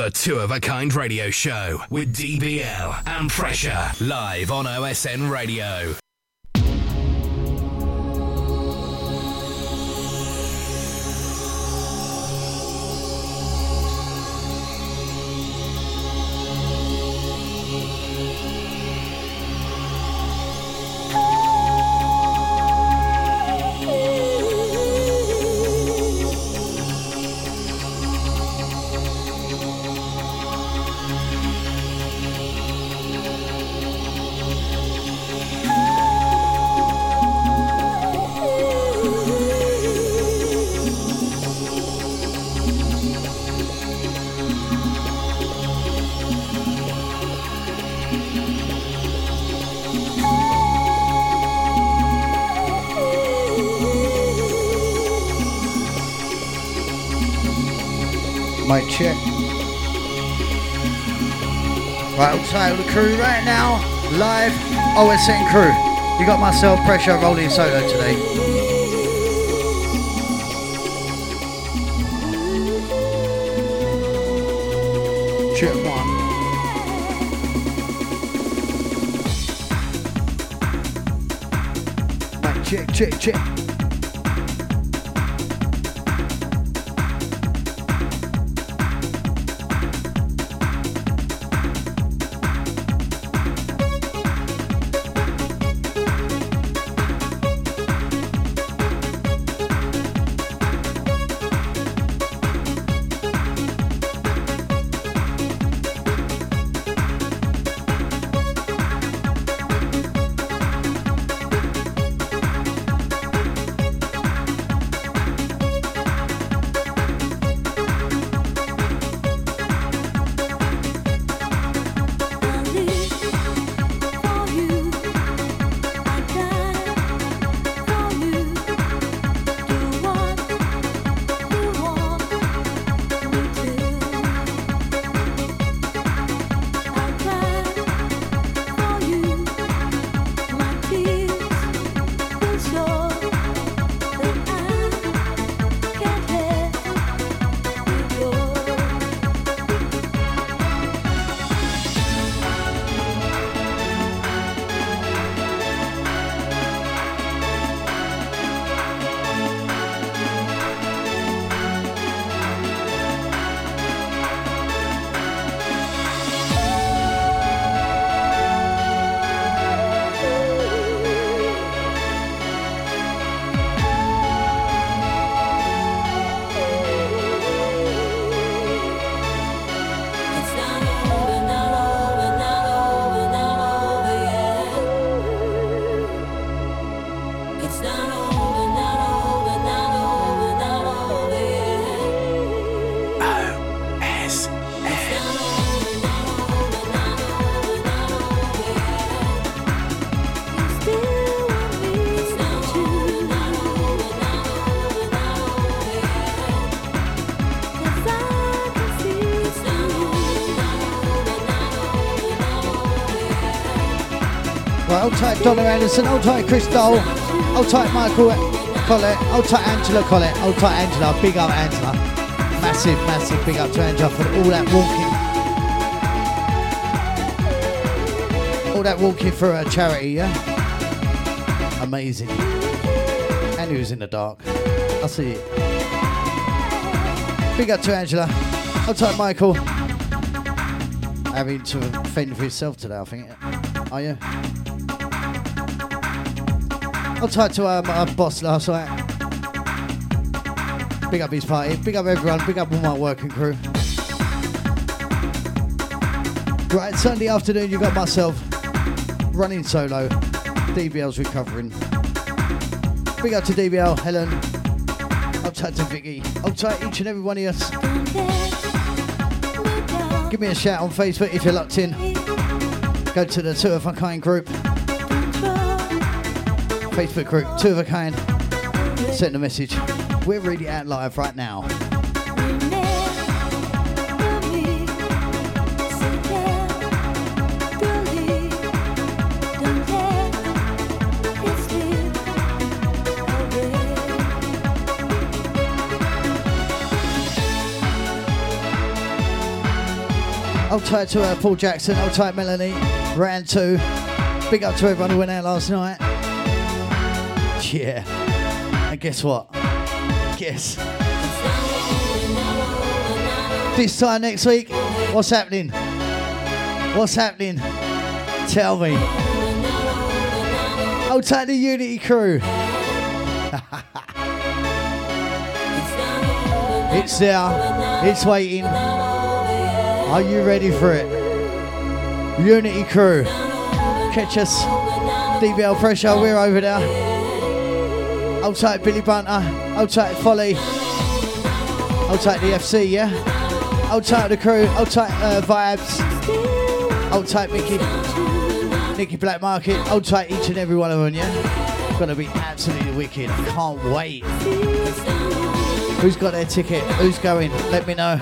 The Two of a Kind Radio Show with DBL and Pressure live on OSN Radio. Outside the crew right now. Live OSN crew. You got myself pressure rolling solo today. Check one. Check, check, check. Tight Donna Anderson, hold tight Chris Dole, hold tight Michael Collett, hold tight Angela Collett, hold tight Angela, big up Angela. Massive, massive big up to Angela for all that walking. All that walking for a charity, yeah? Amazing. And was in the dark. I see it. Big up to Angela. Hold tight Michael. Having to fend for himself today, I think. Are you? I talked to um, our boss last night. Big up his party. Big up everyone. Big up all my working crew. Right, Sunday afternoon, you got myself running solo. DBL's recovering. Big up to DBL, Helen. Up tight to Vicky. Up tight each and every one of us. Give me a shout on Facebook if you're locked in. Go to the Two of a Kind group. Facebook group, Two of a Kind. Send a message. We're reading out live right now. Hold tight to uh, Paul Jackson. Hold tight, Melanie. Round two. Big up to everyone who went out last night. Yeah. And guess what? Guess. This time next week, what's happening? What's happening? Tell me. Hold take the Unity crew. it's there. It's waiting. Are you ready for it? Unity crew. Catch us. DBL pressure, we're over there. Hold tight Billy Bunter. Hold tight Folly. Hold tight the FC, yeah? Hold tight the crew. Tight uh, Vibes. Hold tight Mickey. Nicky Black Market. Hold tight each and every one of them, yeah? It's gonna be absolutely wicked. Can't wait. Who's got their ticket? Who's going? Let me know.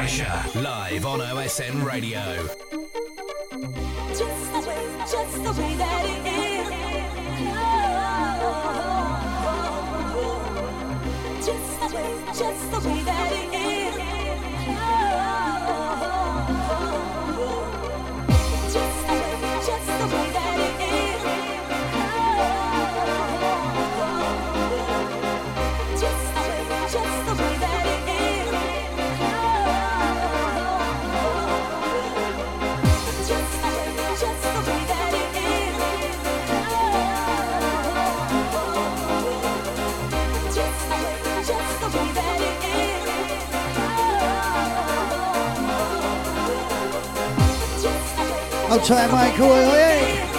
Pressure, live on OSN Radio. Just the way, just the way that it is. I'll try Michael. Hey.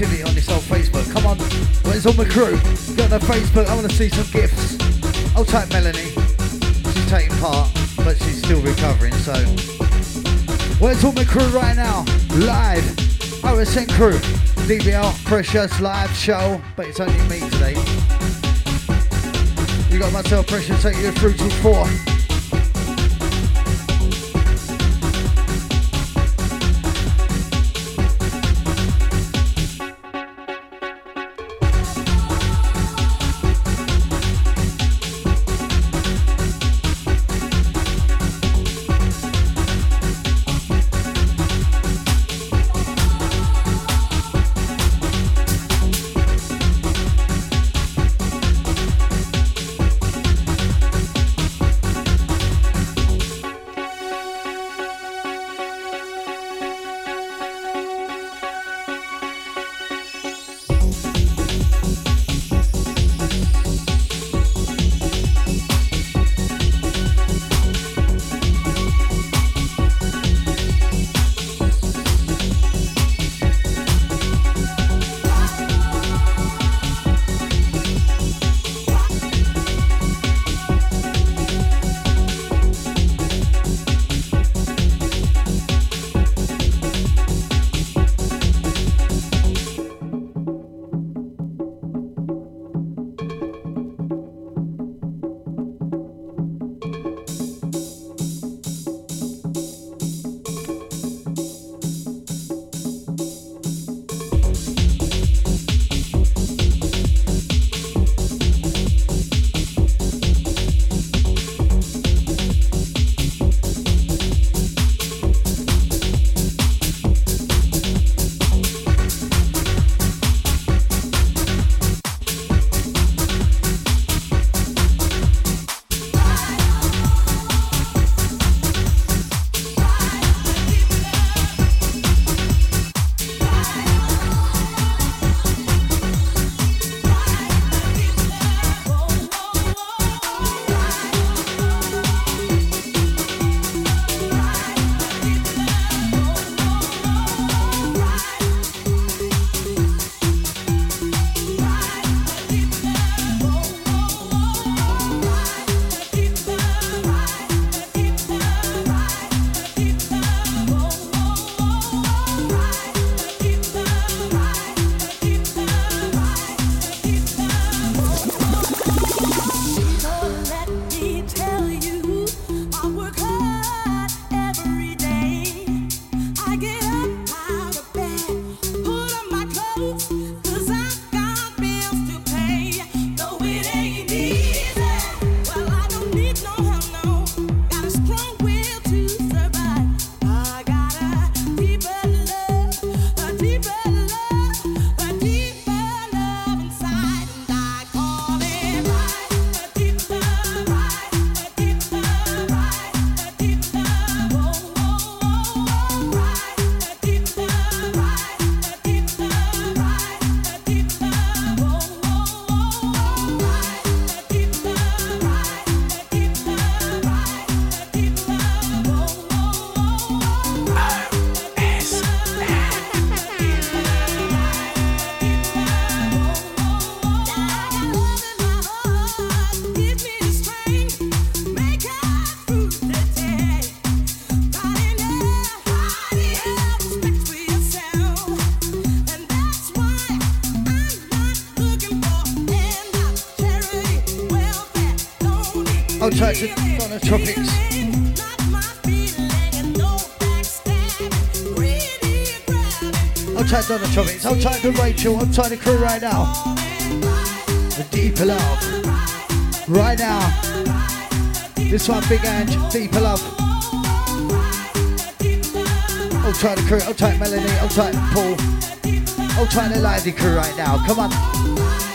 activity on this old Facebook. Come on, Where's all my crew. Get on the Facebook. I want to see some gifts. I'll take Melanie. She's taking part, but she's still recovering. So, where's all my crew right now, live. OSN crew, DBL Pressure live show, but it's only me today. You got myself Pressure take you through to four. Donna Tropics. I'll try Donna Tropics. I'll try to Rachel. I'll try the crew right now. The deeper love. Right now. This one, Big Ange, deeper love. I'll try the crew. I'll try Melanie. I'll try Paul. I'll try the lively crew right now. Come on.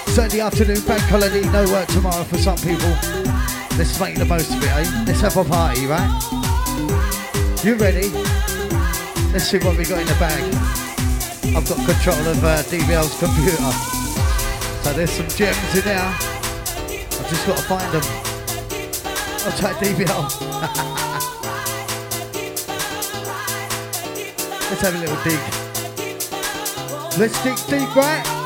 Sunday afternoon, bank holiday, no work tomorrow for some people. Let's make the most of it, eh? Let's have a party, right? You ready? Let's see what we got in the bag. I've got control of uh, DBL's computer. So there's some gems in there. I've just got to find them. I'll try DBL. Let's have a little dig. Let's dig deep, right?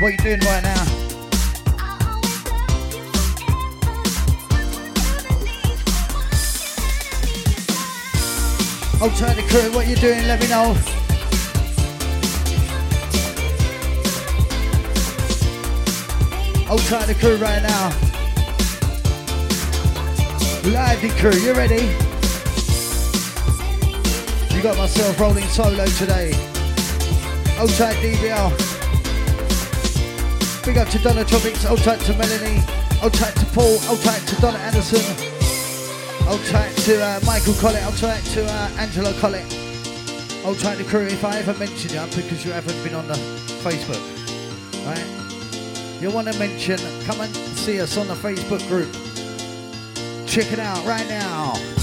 What you doing right now? Oh, Alternative crew, what are you doing? Let me know. Oh, Alternative crew right now. Lively crew, you ready? You got myself rolling solo today. Old tight DBL. Big up to Donna Tropics, old tight to Melanie, old tight to Paul, old tight to Donna Anderson, old tight to uh, Michael Collett, old tight to uh, Angela Collett, old tight to crew. If I ever mention you, because you haven't been on the Facebook, right? You want to mention, come and see us on the Facebook group. Check it out right now.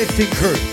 Uplifting crew.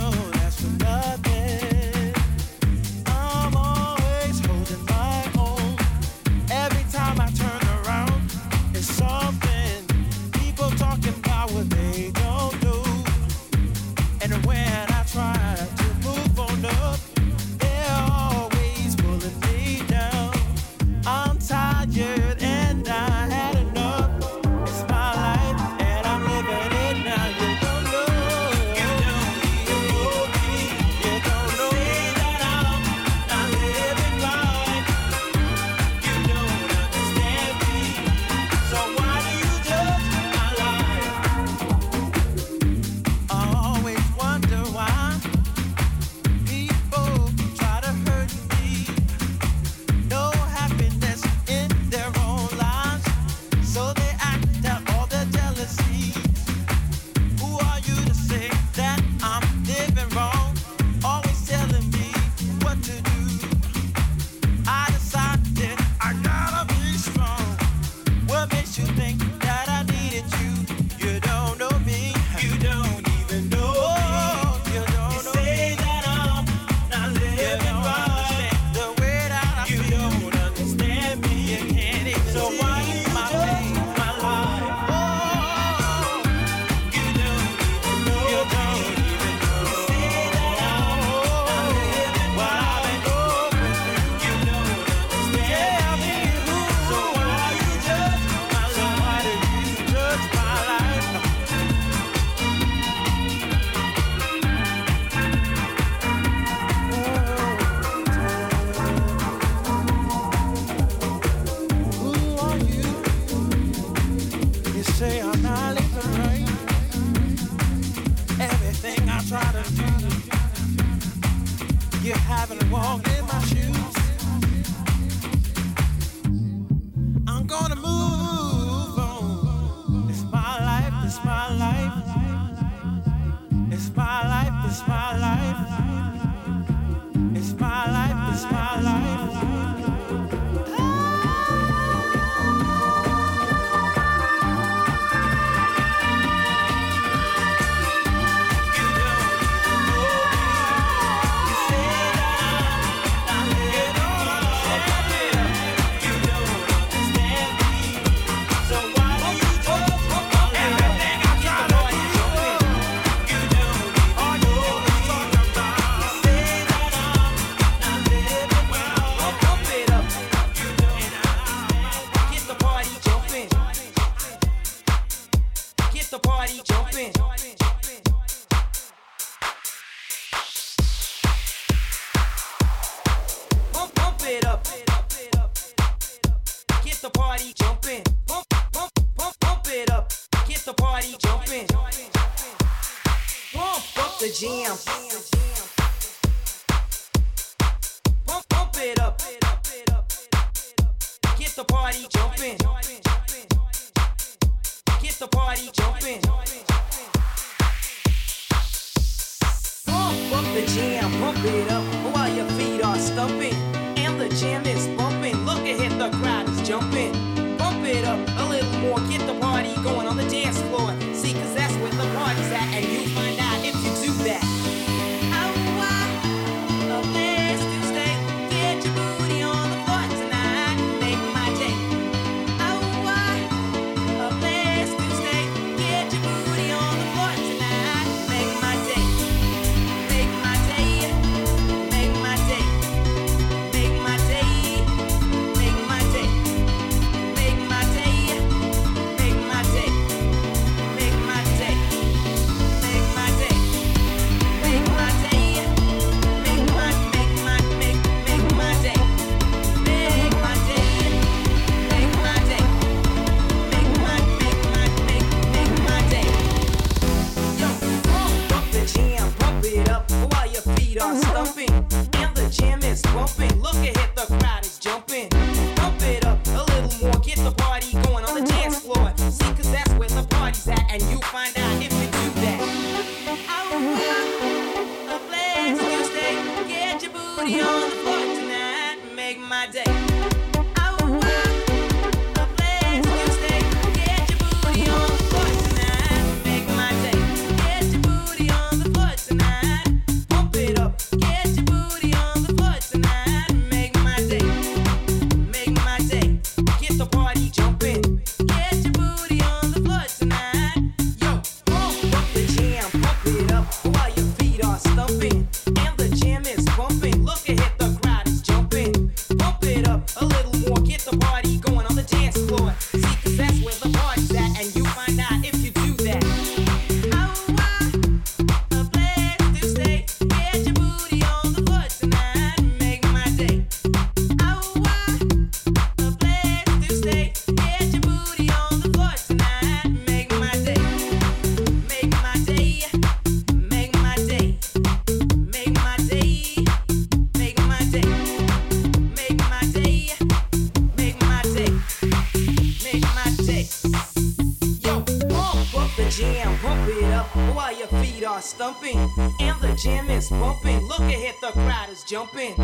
door. jump in.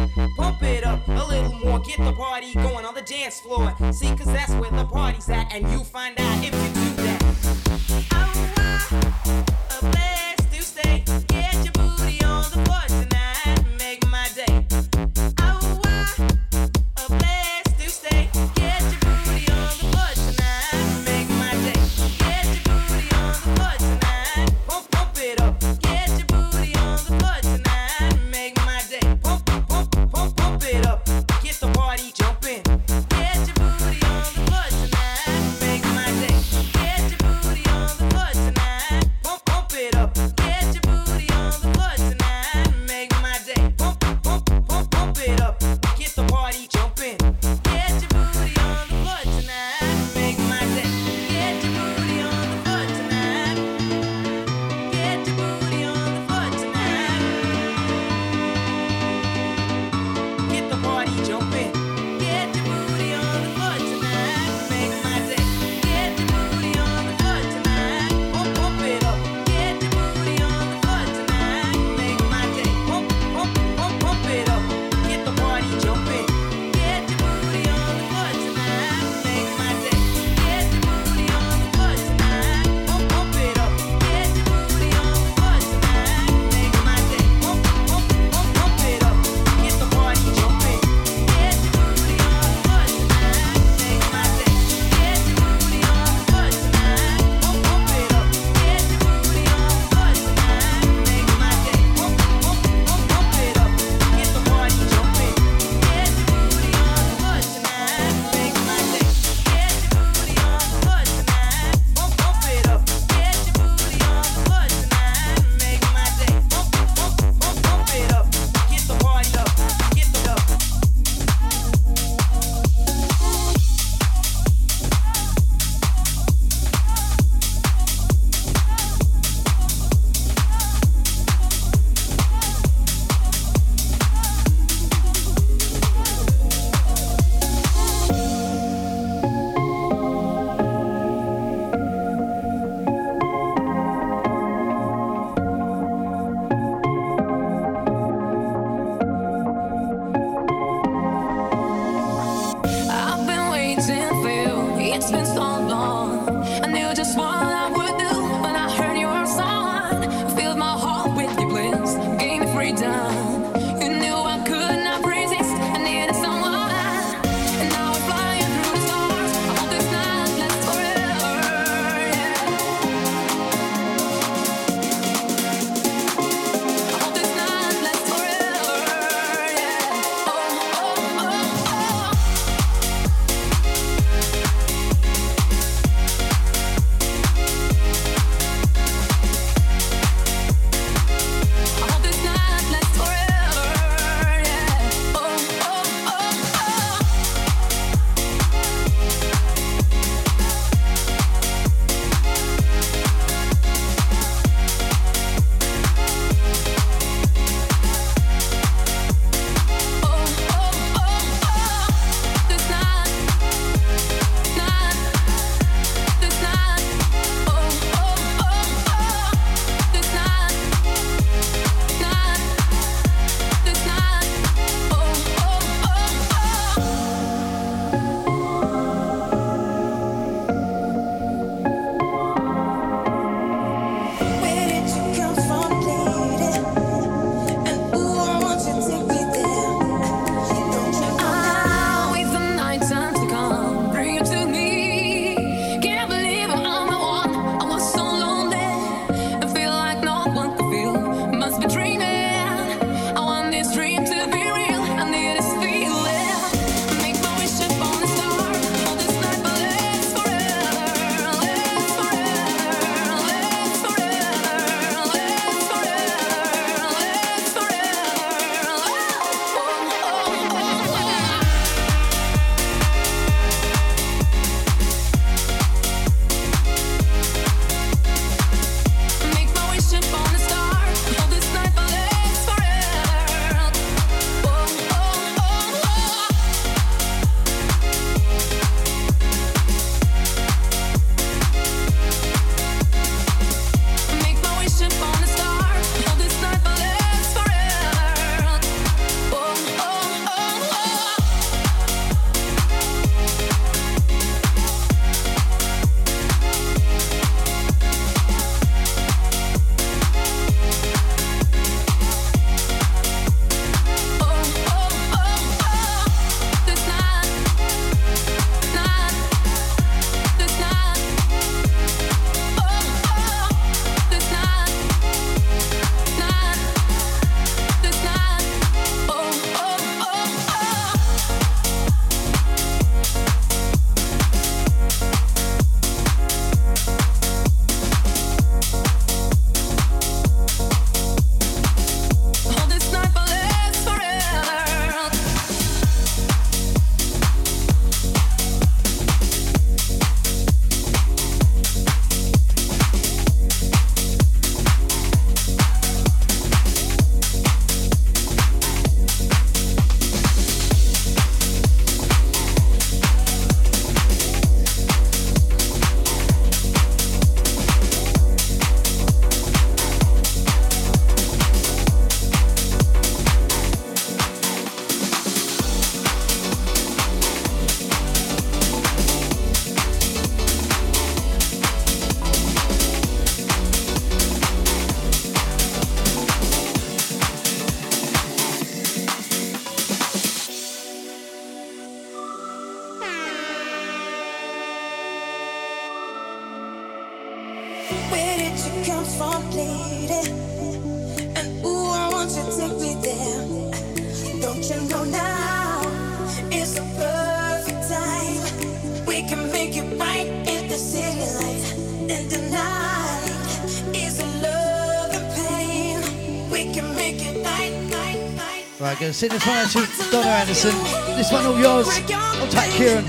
Anderson. This one actually Donna Anderson. This one all yours. I'll take Kieran.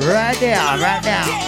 Right now, right now.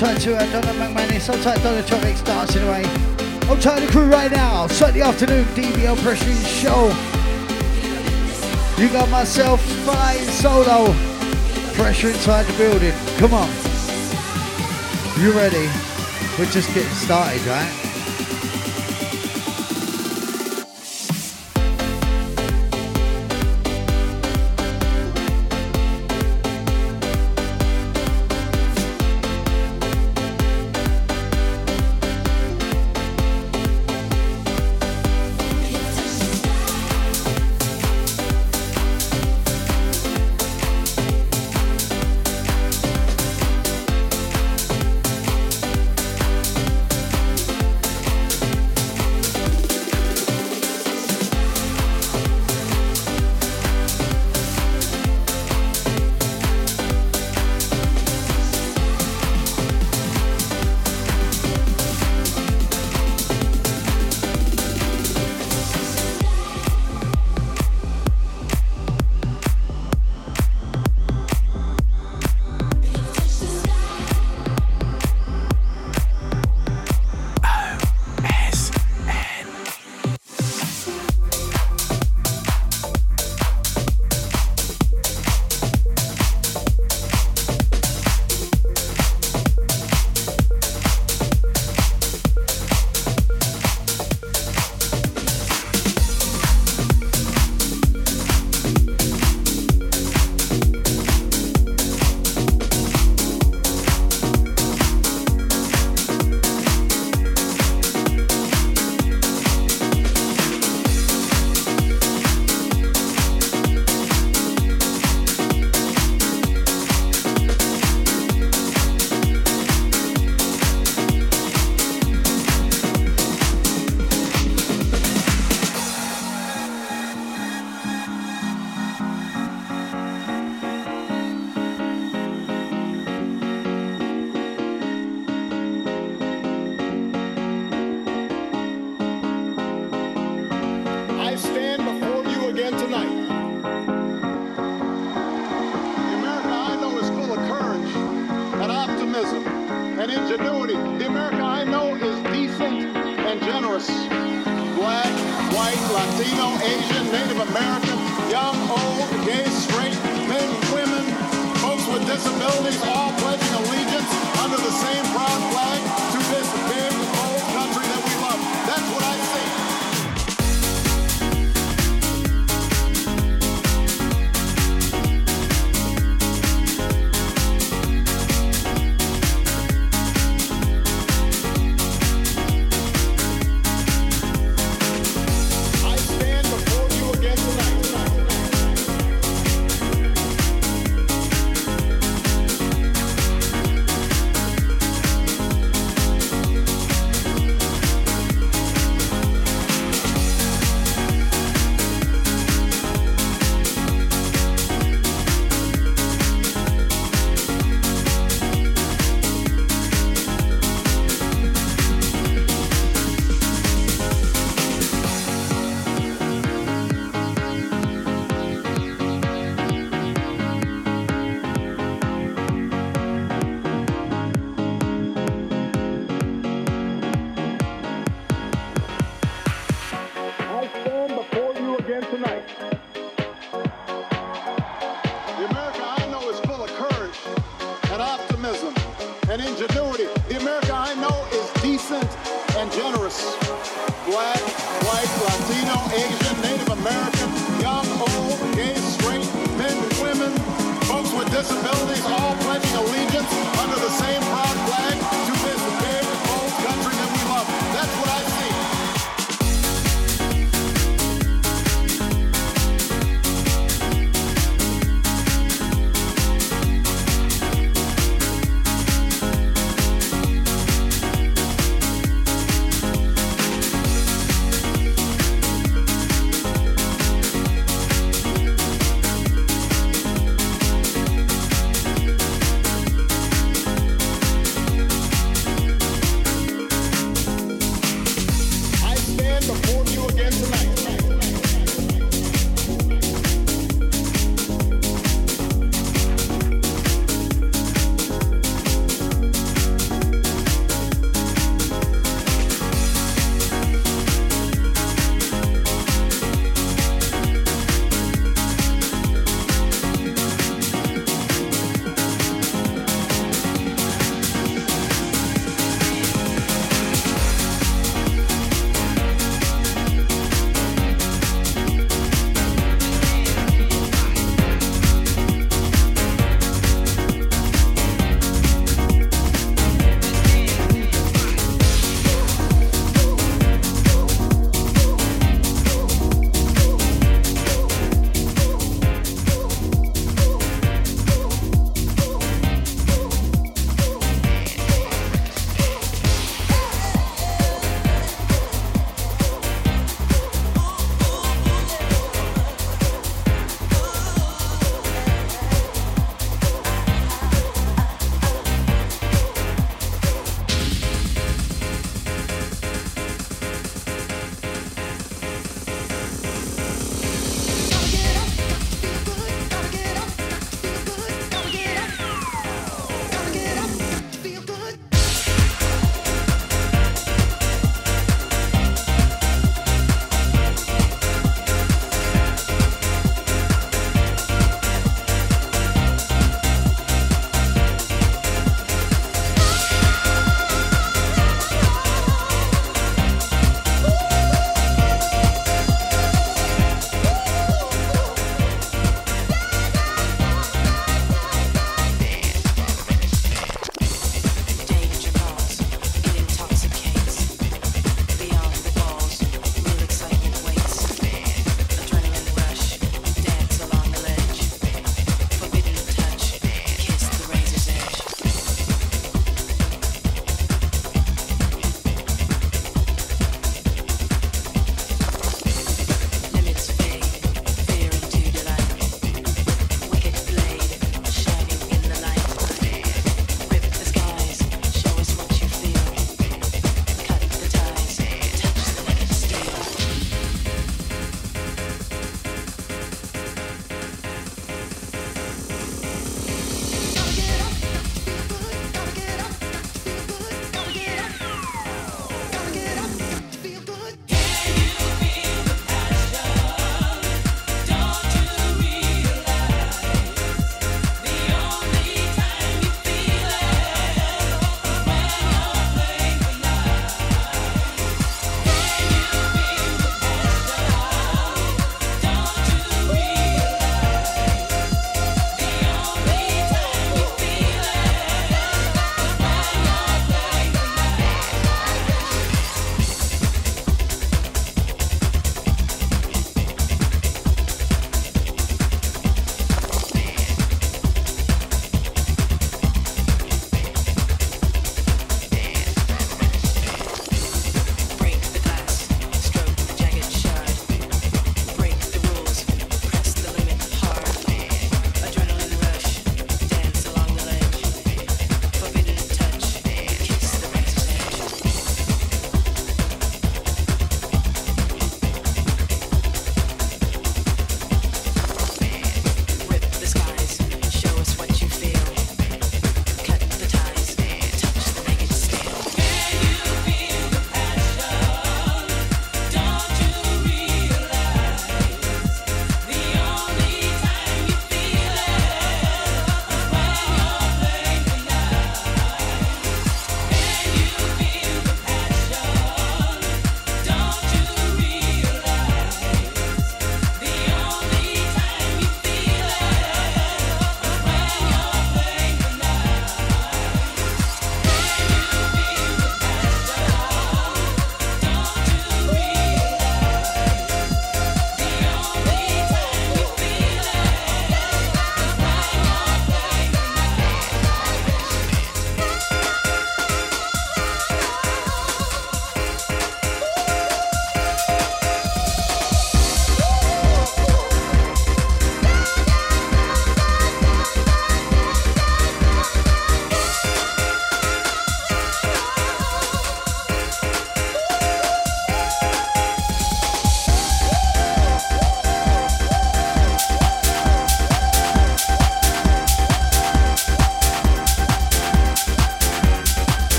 tight to uh, Donna McManus, on tight Donna Traffic starts in a way. On tight the crew right now, Sunday afternoon, DBL Pressure Show. You got myself, fine solo. Pressure inside the building, come on. You ready? We're just getting started, right?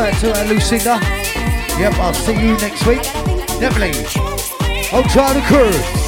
out to our Lucinda. Yep, I'll see you next week. Definitely. I'll try the curse.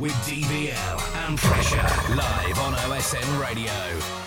with DVL and Pressure live on OSN Radio.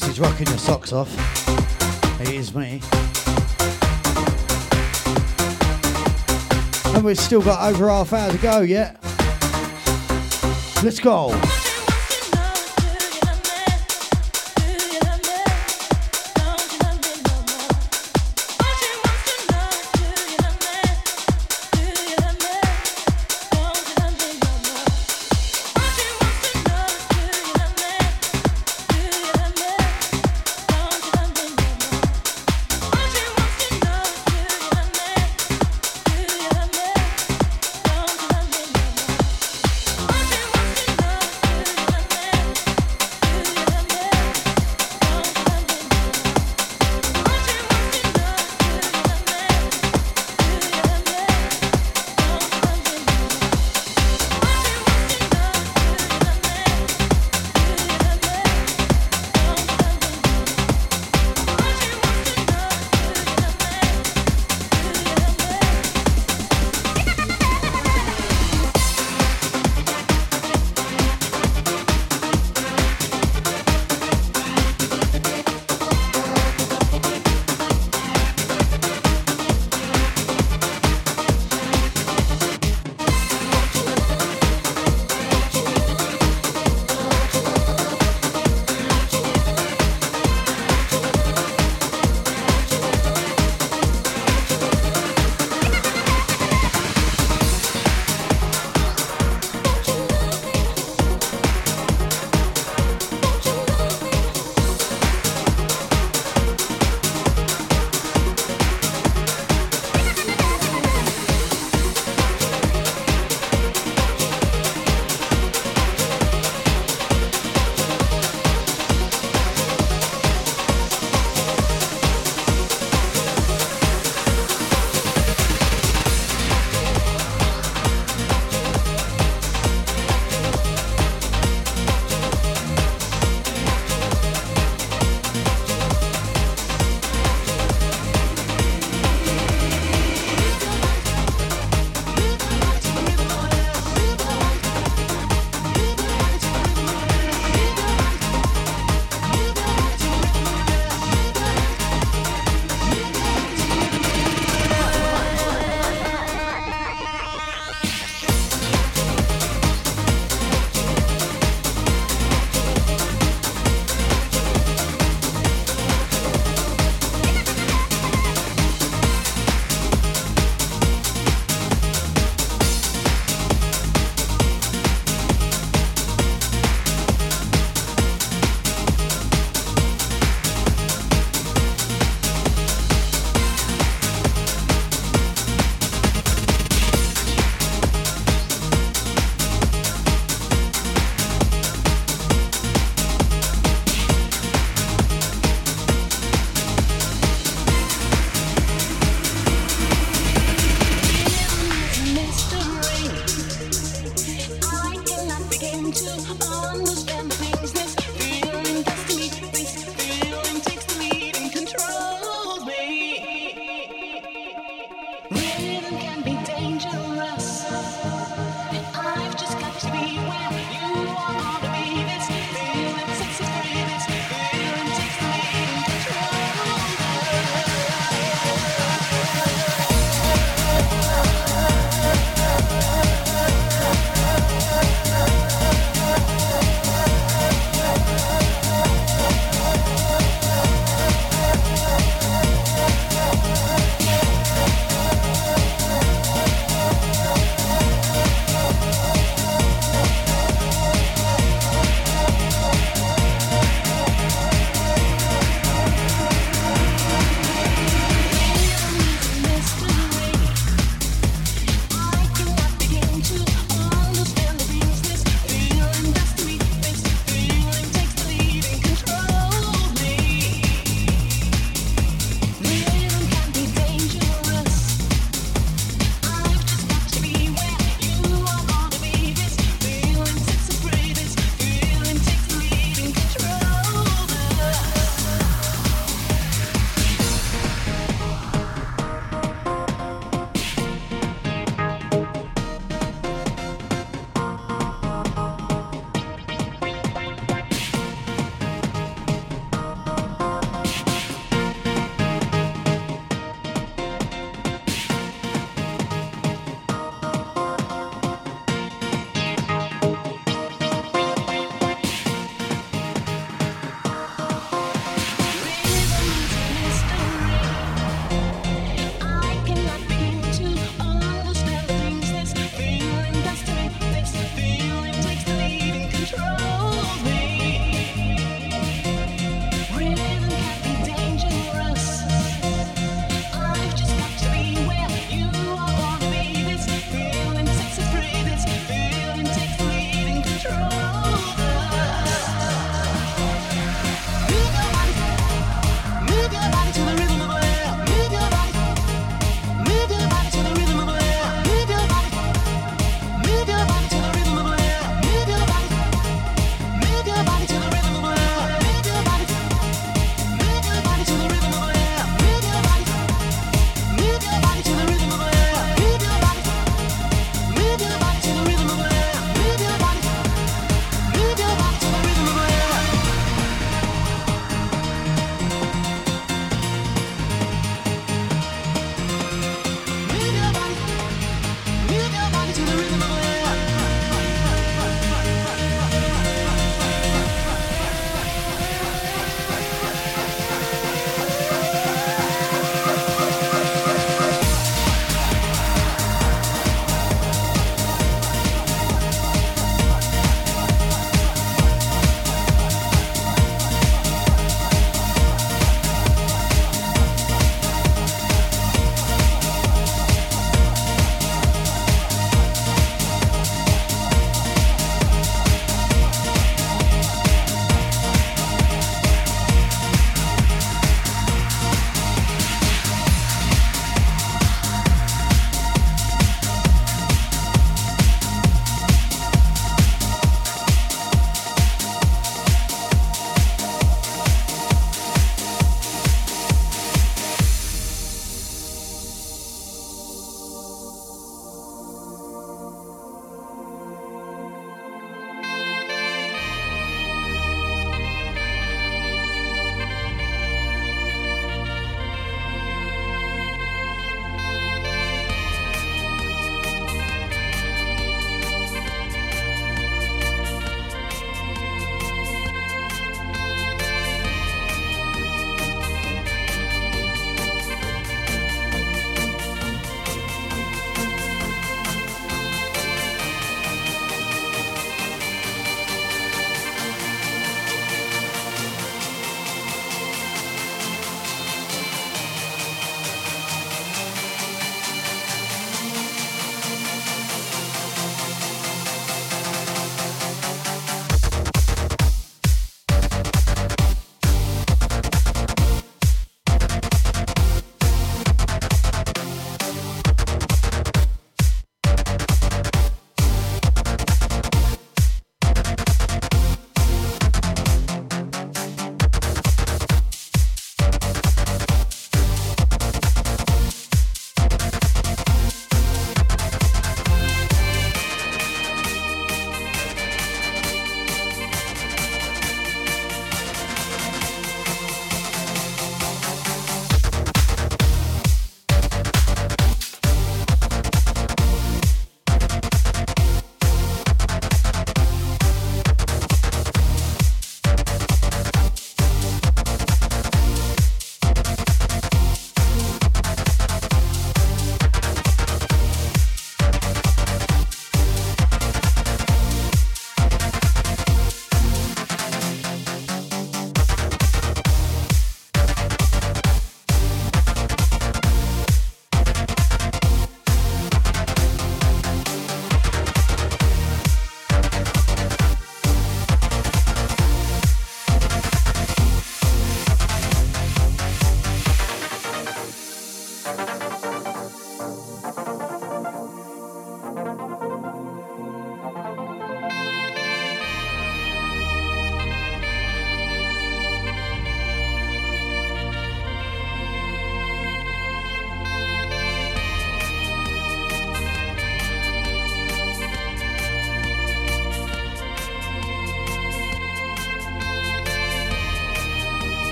This is rocking your socks off. It is me. And we've still got over half hour to go yet. Let's go.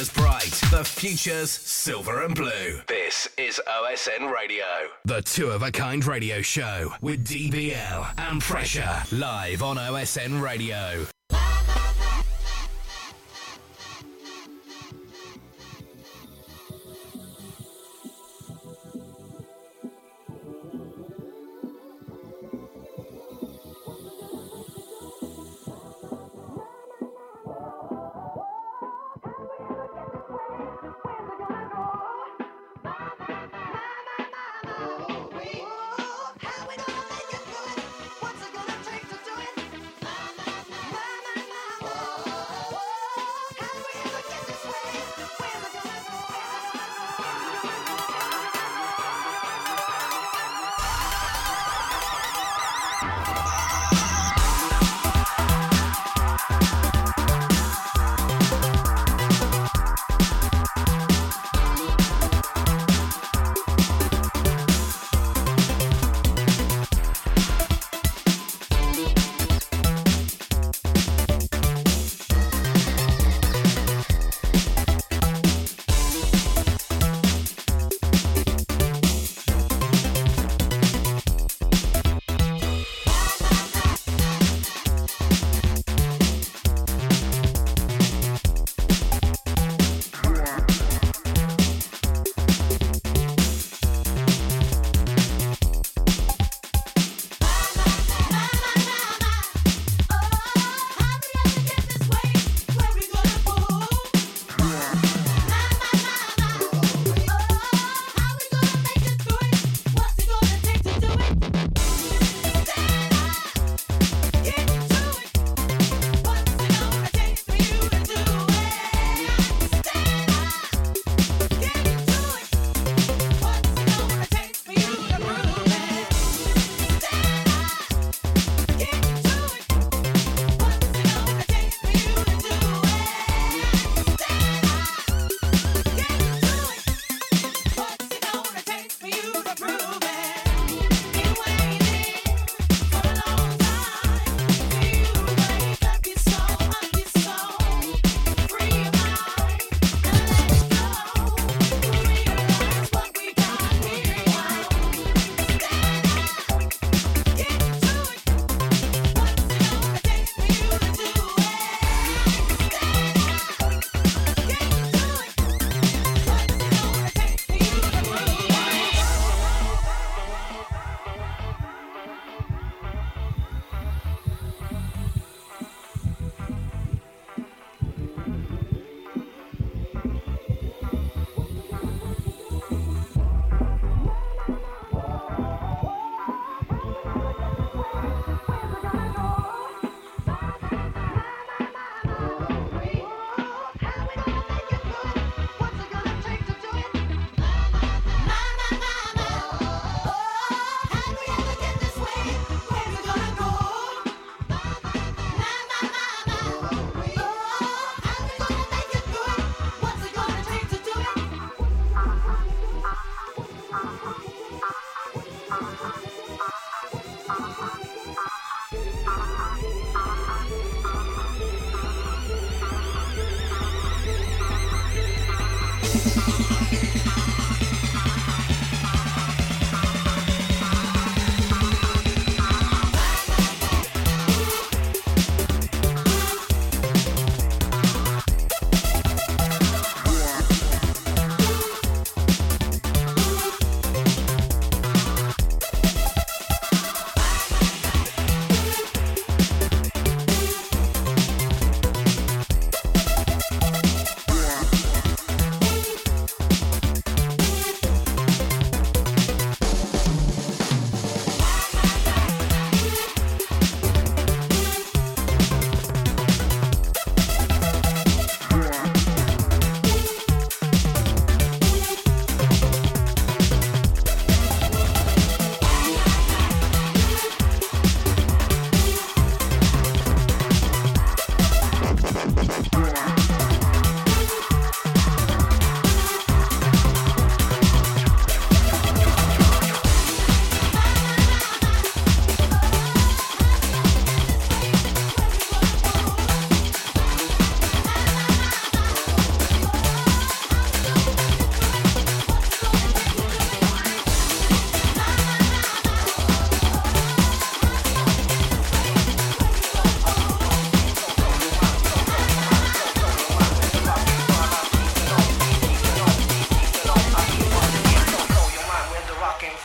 Future's bright. The future's silver and blue. This is OSN Radio. The two of a kind radio show with DBL and Pressure. Live on OSN Radio.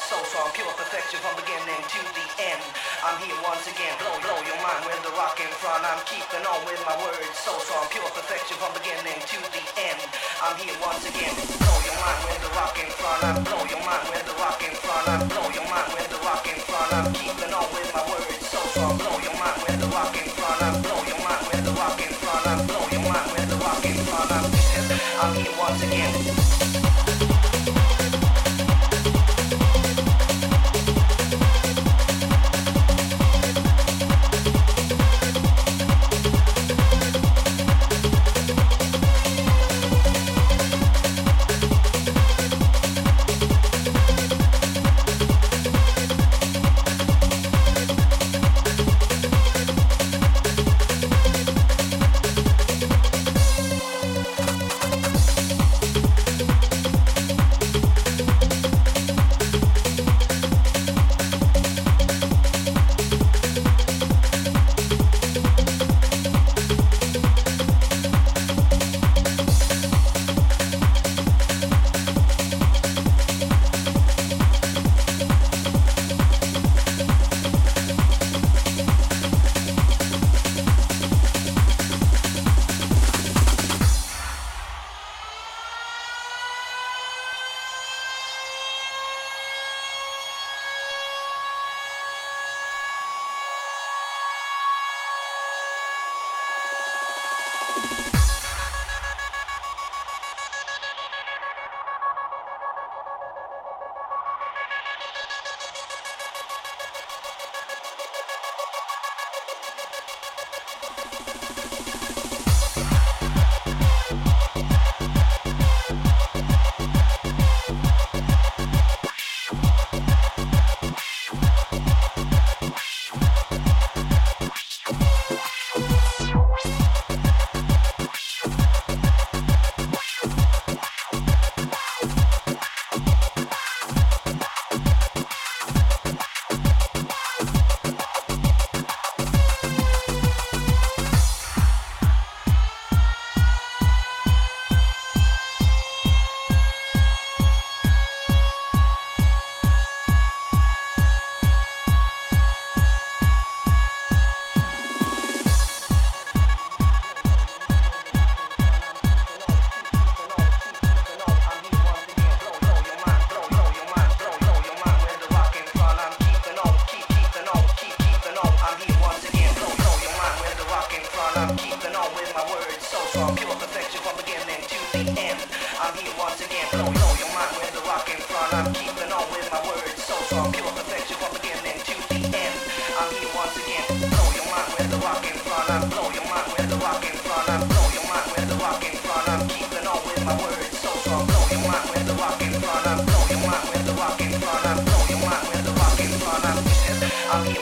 so strong, pure perfection from beginning to the end. I'm here once again, blow, blow your mind with the rock in front. I'm keeping on with my words, so strong, pure perfection from beginning to the end. I'm here once again, blow your mind with the rock in front. I'm blow your mind with the rock in front. I'm blow your mind with the rock in front. I'm keeping on with my words, so strong, blow your mind with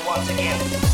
once again.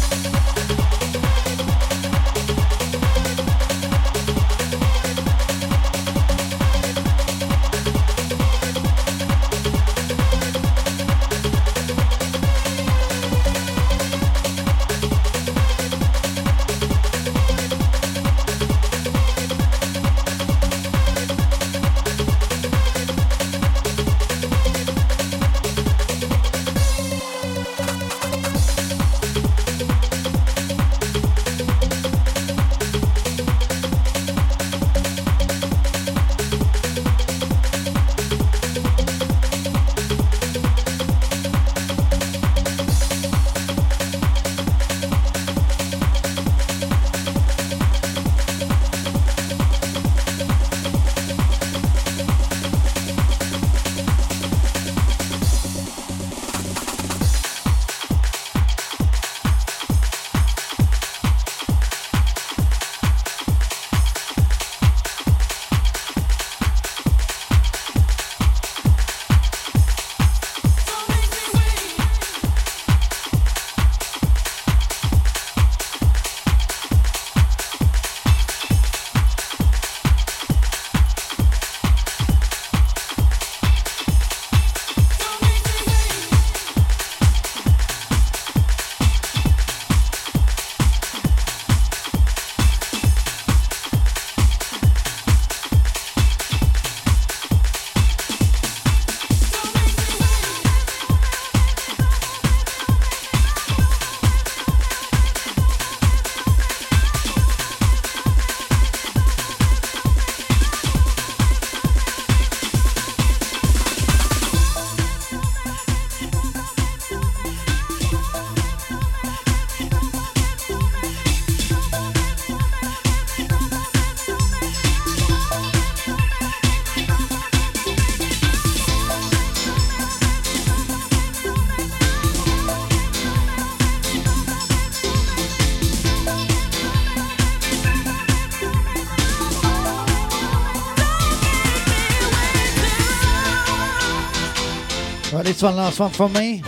One, last one from me.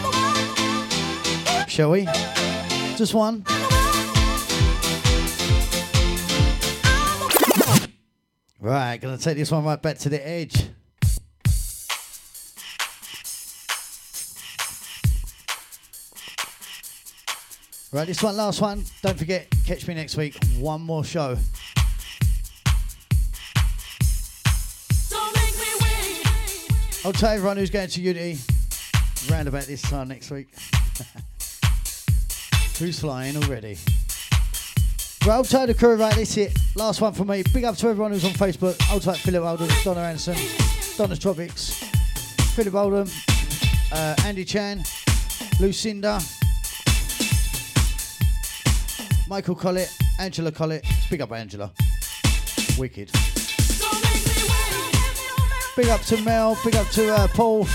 Shall we? Just one. Right, gonna take this one right back to the edge. Right, this one, last one. Don't forget, catch me next week. One more show. I'll tell everyone who's going to Unity round about this time next week. who's flying already? Right, I'll tell the crew, right, this it. Last one for me. Big up to everyone who's on Facebook. I'll type Philip Oldham, Donna Anderson, Donna's Tropics, Philip Oldham, uh, Andy Chan, Lucinda, Michael Collett, Angela Collett. Big up Angela. Wicked. Big up to Mel. Big up to uh, Paul.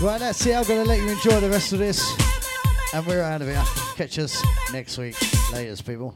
Right, that's it. I'm going to let you enjoy the rest of this. And we're out of here. Catch us next week. Laters, people.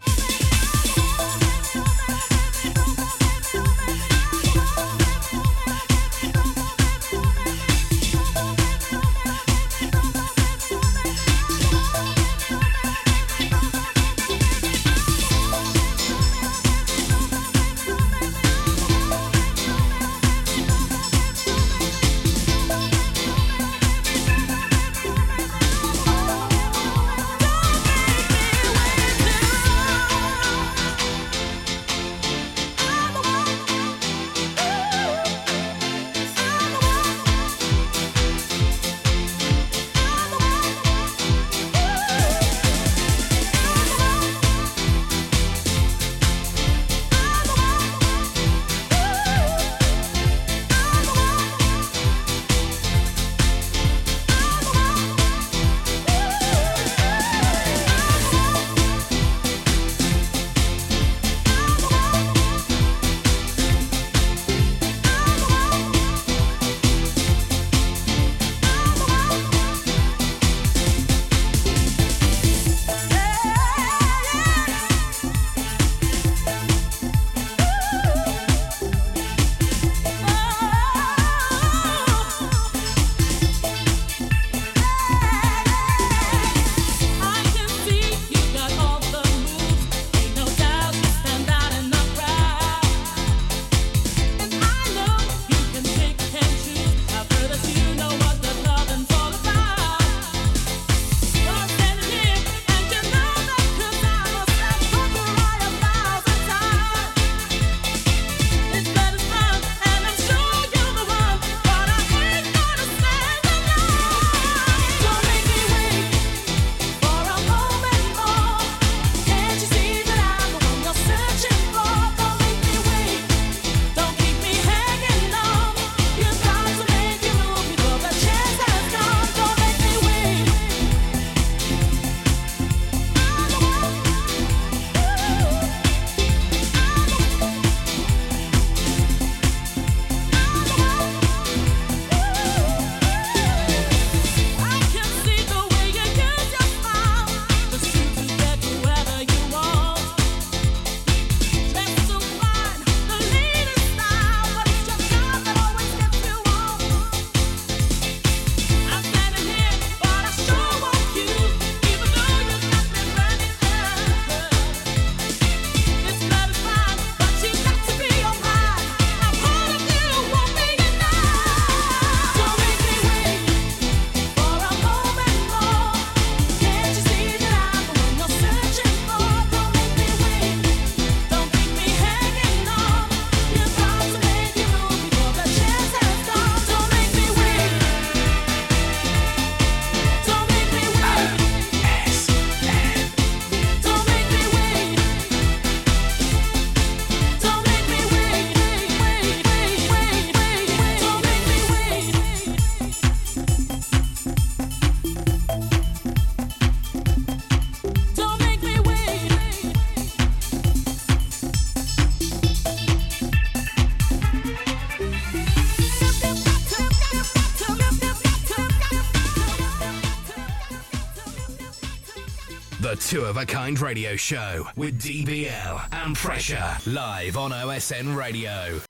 Two of a Kind Radio Show with DBL and Pressure live on OSN Radio.